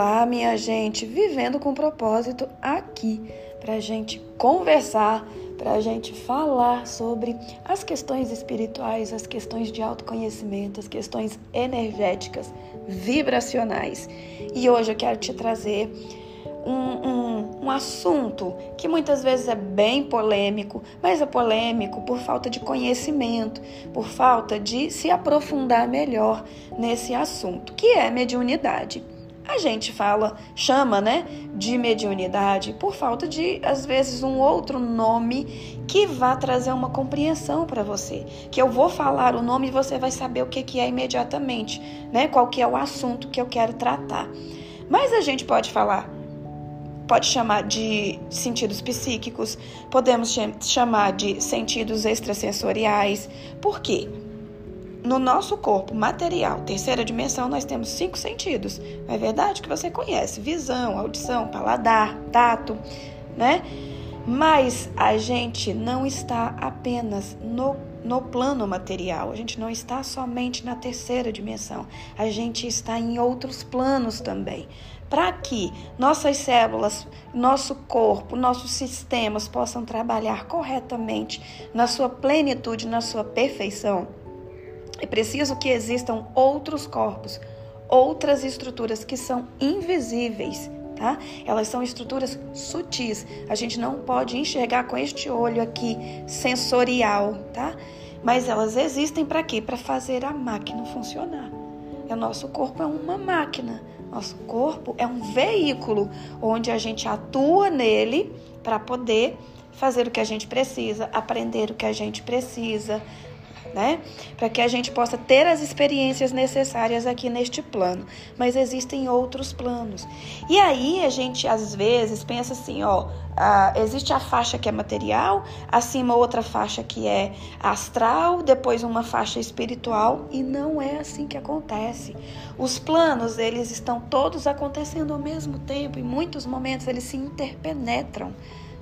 Olá, minha gente, vivendo com propósito aqui para gente conversar, para gente falar sobre as questões espirituais, as questões de autoconhecimento, as questões energéticas, vibracionais. E hoje eu quero te trazer um, um, um, assunto que muitas vezes é bem polêmico, mas é polêmico por falta de conhecimento, por falta de se aprofundar melhor nesse assunto, que é mediunidade. A gente fala, chama, né, de mediunidade por falta de, às vezes, um outro nome que vá trazer uma compreensão para você. Que eu vou falar o nome e você vai saber o que, que é imediatamente, né? Qual que é o assunto que eu quero tratar. Mas a gente pode falar pode chamar de sentidos psíquicos, podemos chamar de sentidos extrasensoriais. Por quê? No nosso corpo material, terceira dimensão, nós temos cinco sentidos. É verdade que você conhece? Visão, audição, paladar, tato, né? Mas a gente não está apenas no, no plano material, a gente não está somente na terceira dimensão, a gente está em outros planos também. Para que nossas células, nosso corpo, nossos sistemas possam trabalhar corretamente na sua plenitude, na sua perfeição, é preciso que existam outros corpos, outras estruturas que são invisíveis, tá? Elas são estruturas sutis. A gente não pode enxergar com este olho aqui sensorial, tá? Mas elas existem para quê? Para fazer a máquina funcionar. O nosso corpo é uma máquina. Nosso corpo é um veículo onde a gente atua nele para poder fazer o que a gente precisa, aprender o que a gente precisa, né? Para que a gente possa ter as experiências necessárias aqui neste plano. Mas existem outros planos. E aí a gente às vezes pensa assim, ó, existe a faixa que é material, acima outra faixa que é astral, depois uma faixa espiritual e não é assim que acontece. Os planos, eles estão todos acontecendo ao mesmo tempo, em muitos momentos eles se interpenetram.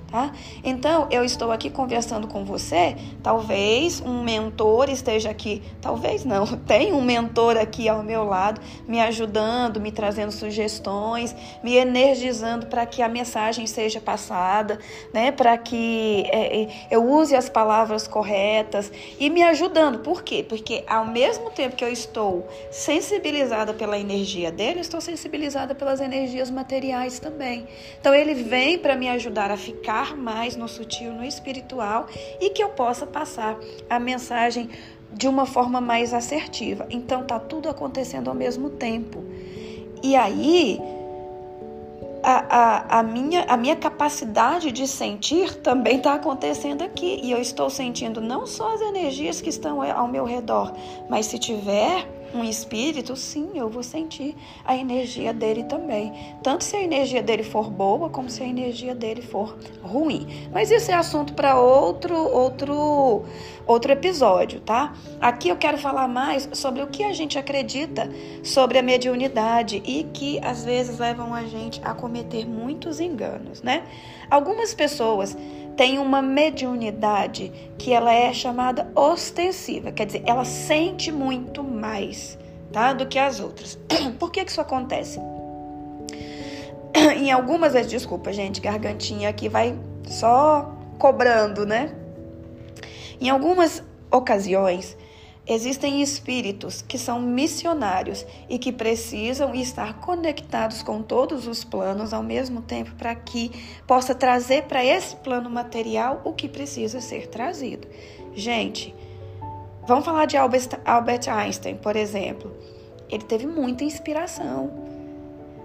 Tá? Então, eu estou aqui conversando com você, talvez um mentor esteja aqui, talvez não, tem um mentor aqui ao meu lado, me ajudando, me trazendo sugestões, me energizando para que a mensagem seja passada, né? para que é, é, eu use as palavras corretas e me ajudando. Por quê? Porque ao mesmo tempo que eu estou sensibilizada pela energia dele, eu estou sensibilizada pelas energias materiais também. Então, ele vem para me ajudar a ficar entrar mais no sutil, no espiritual e que eu possa passar a mensagem de uma forma mais assertiva. Então tá tudo acontecendo ao mesmo tempo. E aí a, a, a, minha, a minha capacidade de sentir também está acontecendo aqui. E eu estou sentindo não só as energias que estão ao meu redor, mas se tiver um espírito, sim, eu vou sentir a energia dele também. Tanto se a energia dele for boa, como se a energia dele for ruim. Mas isso é assunto para outro, outro, outro episódio, tá? Aqui eu quero falar mais sobre o que a gente acredita sobre a mediunidade e que às vezes levam a gente a cometer muitos enganos, né? Algumas pessoas tem uma mediunidade que ela é chamada ostensiva, quer dizer, ela sente muito mais, tá, do que as outras. Por que que isso acontece? Em algumas vezes, desculpa, gente, gargantinha aqui vai só cobrando, né? Em algumas ocasiões, Existem espíritos que são missionários e que precisam estar conectados com todos os planos ao mesmo tempo para que possa trazer para esse plano material o que precisa ser trazido. Gente, vamos falar de Albert Einstein, por exemplo. Ele teve muita inspiração.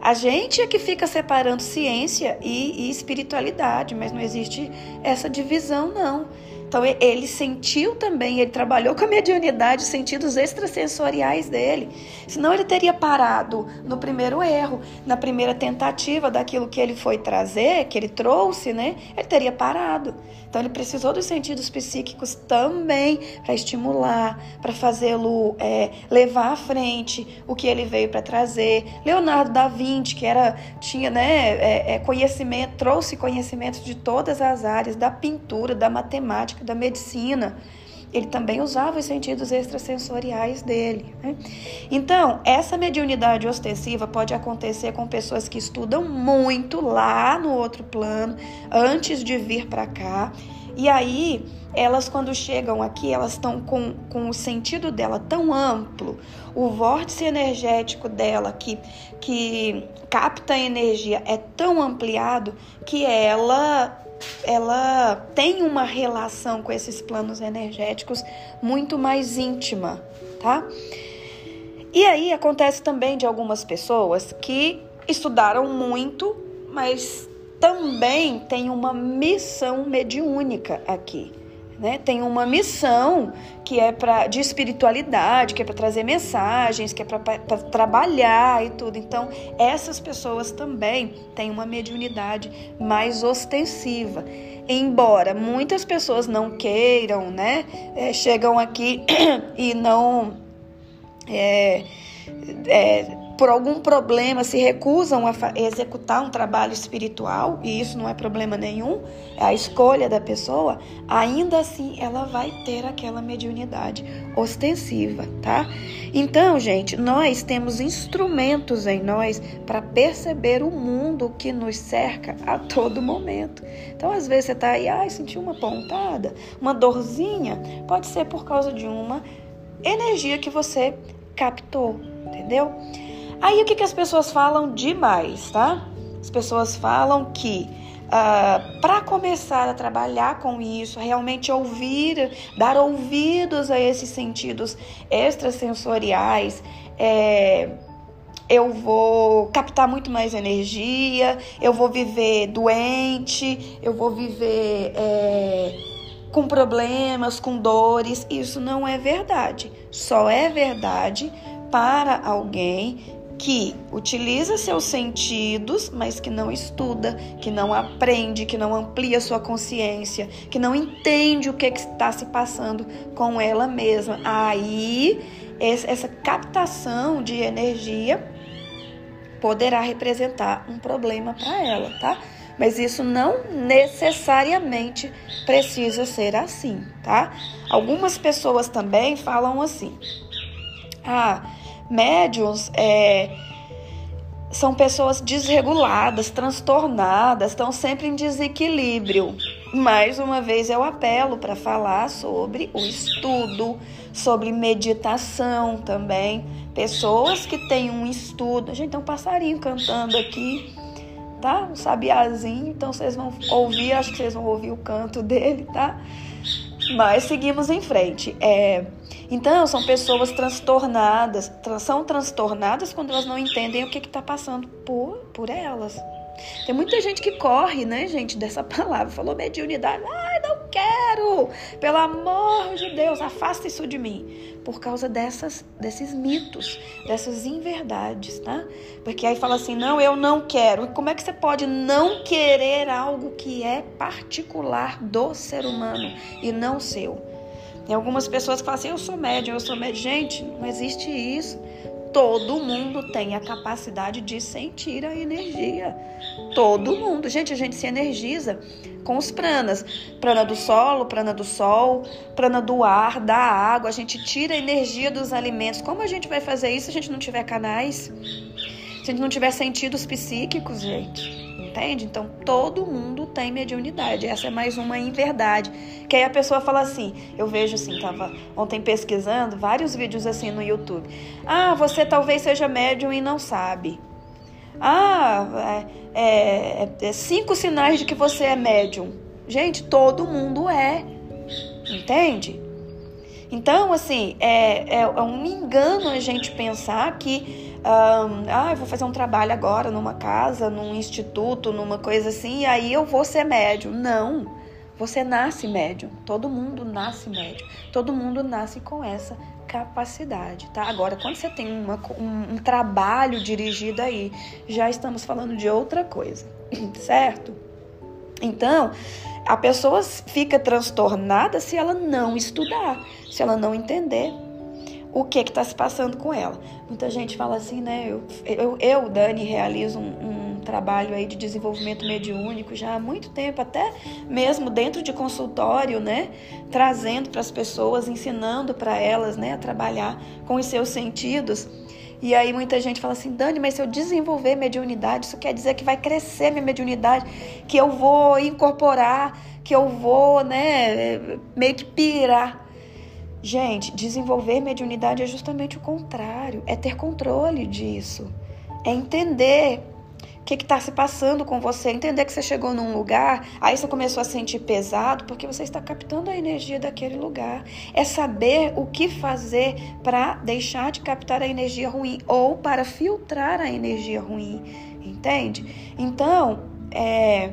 A gente é que fica separando ciência e, espiritualidade, mas não existe essa divisão, não. Então ele sentiu também, ele trabalhou com a mediunidade, os sentidos extrasensoriais dele. Senão ele teria parado no primeiro erro, na primeira tentativa daquilo que ele foi trazer, que ele trouxe, né? Ele teria parado. Então ele precisou dos sentidos psíquicos também para estimular, para fazê-lo é, levar à frente o que ele veio para trazer. Leonardo da Vinci, que era tinha né, é, é, conhecimento, trouxe conhecimento de todas as áreas da pintura, da matemática da medicina. ele também usava os sentidos extrasensoriais dele. Né? Então, essa mediunidade ostensiva pode acontecer com pessoas que estudam muito lá no outro plano, antes de vir para cá. E aí, elas quando chegam aqui, elas estão com, com o sentido dela tão amplo, o vórtice energético dela que, que capta energia é tão ampliado que ela ela tem uma relação com esses planos energéticos muito mais íntima, tá? E aí acontece também de algumas pessoas que estudaram muito, mas também tem uma missão mediúnica aqui né? Tem uma missão que é para de espiritualidade, que é para trazer mensagens, que é para trabalhar e tudo. Então, essas pessoas também têm uma mediunidade mais ostensiva. Embora muitas pessoas não queiram, né? É, chegam aqui e não é, é, por algum problema se recusam a executar um trabalho espiritual, e isso não é problema nenhum, é a escolha da pessoa, ainda assim ela vai ter aquela mediunidade ostensiva, tá? Então, gente, nós temos instrumentos em nós para perceber o mundo que nos cerca a todo momento. Então, às vezes você tá aí, ai, senti uma pontada, uma dorzinha, pode ser por causa de uma energia que você captou, entendeu? Aí o que, que as pessoas falam demais, tá? As pessoas falam que uh, ah, para começar a trabalhar com isso, realmente ouvir, dar ouvidos a esses sentidos extrasensoriais, é, eu vou captar muito mais energia, eu vou viver doente, eu vou viver é, com problemas, com dores. Isso não é verdade. Só é verdade para alguém que utiliza seus sentidos, mas que não estuda, que não aprende, que não amplia sua consciência, que não entende o que, está se passando com ela mesma. Aí, essa captação de energia poderá representar um problema para ela, tá? Mas isso não necessariamente precisa ser assim, tá? Algumas pessoas também falam assim: ah, Médiuns é, são pessoas desreguladas, transtornadas, estão sempre em desequilíbrio. Mais uma vez eu apelo para falar sobre o estudo, sobre meditação também. Pessoas que têm um estudo. Gente, tem um passarinho cantando aqui, tá? Um sabiazinho, então vocês vão ouvir, acho que vocês vão ouvir o canto dele, tá? Mas seguimos em frente. É, então, são pessoas transtornadas, são transtornadas quando elas não entendem o que está passando por, por elas. Tem muita gente que corre, né, gente, dessa palavra. Falou mediunidade. Ai, não quero! Pelo amor de Deus, afasta isso de mim. Por causa dessas, desses mitos, dessas inverdades, tá? Porque aí fala assim: não, eu não quero. E como é que você pode não querer algo que é particular do ser humano e não seu? Tem algumas pessoas que falam assim: eu sou médium, eu sou médium. Gente, não existe isso. Todo mundo tem a capacidade de sentir a energia. Todo mundo. Gente, a gente se energiza com os pranas. Prana do solo, prana do sol, prana do ar, da água. A gente tira a energia dos alimentos. Como a gente vai fazer isso se a gente não tiver canais? Se a gente não tiver sentidos psíquicos, gente? Entende? Então todo mundo tem mediunidade. Essa é mais uma inverdade. Que aí a pessoa fala assim, eu vejo assim, tava ontem pesquisando vários vídeos assim no YouTube. Ah, você talvez seja médium e não sabe. Ah, é, é, é cinco sinais de que você é médium. Gente, todo mundo é, entende? Então, assim, é, é, é um engano a gente pensar que um, ah, eu vou fazer um trabalho agora numa casa, num instituto, numa coisa assim, e aí eu vou ser médium. Não, você nasce médium. Todo mundo nasce médium. Todo mundo nasce com essa capacidade, tá? Agora, quando você tem uma, um, um trabalho dirigido aí, já estamos falando de outra coisa, certo? Então, a pessoa fica transtornada se ela não estudar, se ela não entender o que está se passando com ela. Muita gente fala assim, né? Eu, eu, eu Dani, realizo um, um trabalho aí de desenvolvimento mediúnico já há muito tempo, até mesmo dentro de consultório, né? Trazendo para as pessoas, ensinando para elas, né, a trabalhar com os seus sentidos. E aí muita gente fala assim, Dani, mas se eu desenvolver mediunidade, isso quer dizer que vai crescer minha mediunidade, que eu vou incorporar, que eu vou, né, meio que pirar. Gente, desenvolver mediunidade é justamente o contrário, é ter controle disso, é entender o que está se passando com você, entender que você chegou num lugar, aí você começou a sentir pesado porque você está captando a energia daquele lugar. É saber o que fazer para deixar de captar a energia ruim ou para filtrar a energia ruim, entende? Então, é,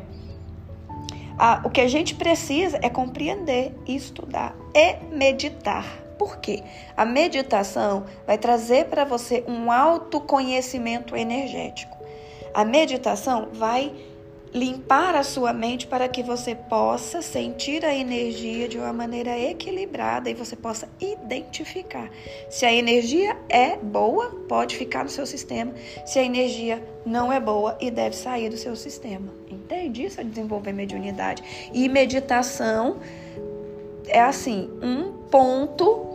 a, o que a gente precisa é compreender, estudar e meditar. Por quê? A meditação vai trazer para você um autoconhecimento energético. A meditação vai limpar a sua mente para que você possa sentir a energia de uma maneira equilibrada e você possa identificar. Se a energia é boa, pode ficar no seu sistema. Se a energia não é boa e deve sair do seu sistema. Entende? Isso é desenvolver mediunidade. E meditação é assim, um ponto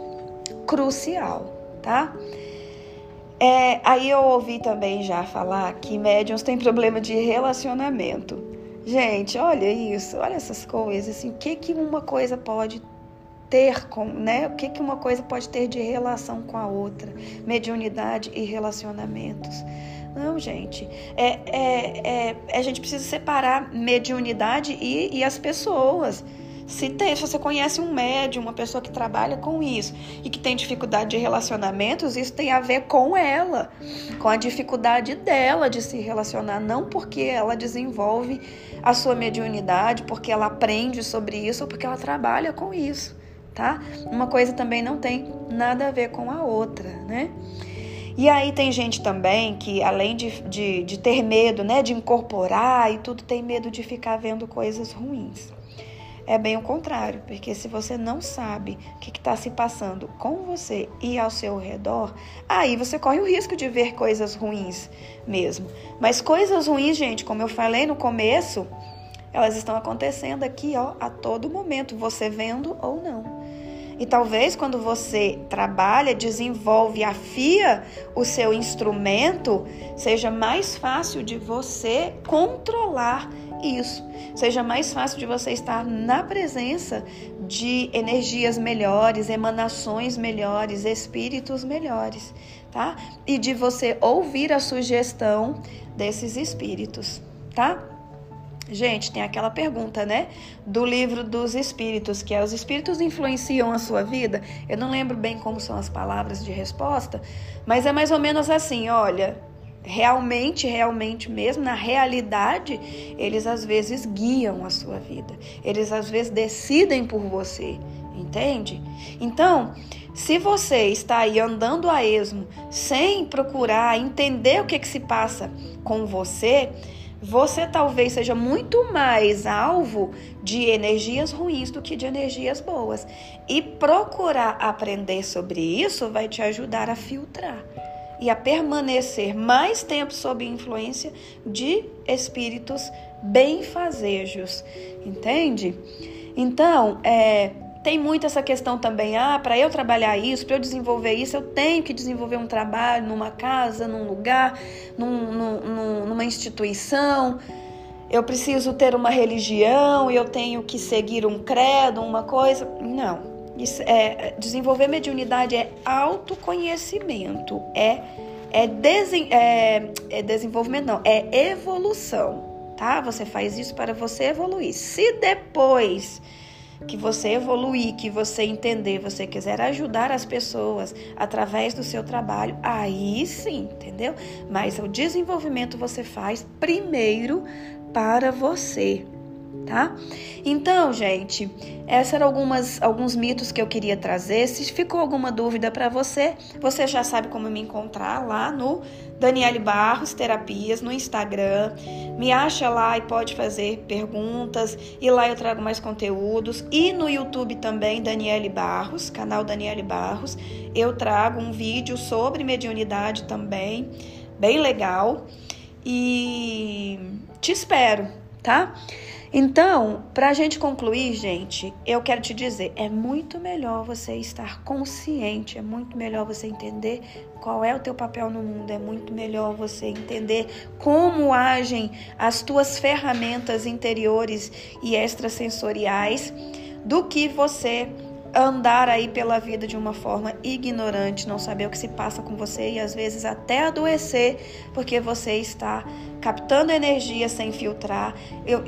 crucial, tá? É, aí eu ouvi também já falar que médiums têm problema de relacionamento. Gente, olha isso, olha essas coisas, assim, o que que uma coisa pode ter com, né? O que que uma coisa pode ter de relação com a outra? Mediunidade e relacionamentos. Não, gente, é, é, é, a gente precisa separar mediunidade e, e as pessoas. Se, tem, se você conhece um médium, uma pessoa que trabalha com isso e que tem dificuldade de relacionamentos, isso tem a ver com ela, com a dificuldade dela de se relacionar, não porque ela desenvolve a sua mediunidade, porque ela aprende sobre isso ou porque ela trabalha com isso, tá? Uma coisa também não tem nada a ver com a outra, né? E aí tem gente também que, além de, de, de ter medo, né, de incorporar e tudo, tem medo de ficar vendo coisas ruins é bem o contrário, porque se você não sabe o que está se passando com você e ao seu redor, aí você corre o risco de ver coisas ruins mesmo. Mas coisas ruins, gente, como eu falei no começo, elas estão acontecendo aqui, ó, a todo momento, você vendo ou não. E talvez quando você trabalha, desenvolve, afia o seu instrumento, seja mais fácil de você controlar isso. Seja mais fácil de você estar na presença de energias melhores, emanações melhores, espíritos melhores, tá? E de você ouvir a sugestão desses espíritos, tá? Gente, tem aquela pergunta, né? Do livro dos espíritos, que é os espíritos influenciam a sua vida? Eu não lembro bem como são as palavras de resposta, mas é mais ou menos assim: olha, realmente, realmente mesmo, na realidade, eles às vezes guiam a sua vida. Eles às vezes decidem por você, entende? Então, se você está aí andando a esmo, sem procurar entender o que, que se passa com você, você talvez seja muito mais alvo de energias ruins do que de energias boas. E procurar aprender sobre isso vai te ajudar a filtrar e a permanecer mais tempo sob influência de espíritos benfazejos, entende? Então, é, tem muito essa questão também, ah, para eu trabalhar isso, para eu desenvolver isso, eu tenho que desenvolver um trabalho numa casa, num lugar, num, num, numa instituição. Eu preciso ter uma religião, eu tenho que seguir um credo, uma coisa. Não. É, desenvolver mediunidade é autoconhecimento, é, é, desen, é, é desenvolvimento, não, é evolução, tá? Você faz isso para você evoluir. Se depois que você evoluir, que você entender, você quiser ajudar as pessoas através do seu trabalho, aí sim, entendeu? Mas o desenvolvimento você faz primeiro para você, tá? Então, gente, esses eram algumas, alguns mitos que eu queria trazer. Se ficou alguma dúvida para você, você já sabe como me encontrar lá no Daniele Barros Terapias no Instagram. Me acha lá e pode fazer perguntas. E lá eu trago mais conteúdos. E no YouTube também, Daniele Barros, canal Daniele Barros. Eu trago um vídeo sobre mediunidade também, bem legal. e te espero, tá? Então, para a gente concluir, gente, eu quero te dizer: é muito melhor você estar consciente, é muito melhor você entender qual é o teu papel no mundo, é muito melhor você entender como agem as tuas ferramentas interiores e extrasensoriais do que você andar aí pela vida de uma forma ignorante, não saber o que se passa com você e às vezes até adoecer porque você está captando energia sem filtrar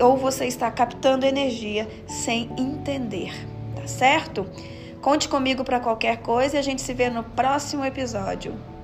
ou você está captando energia sem entender, tá certo? Conte comigo para qualquer coisa e a gente se vê no próximo episódio.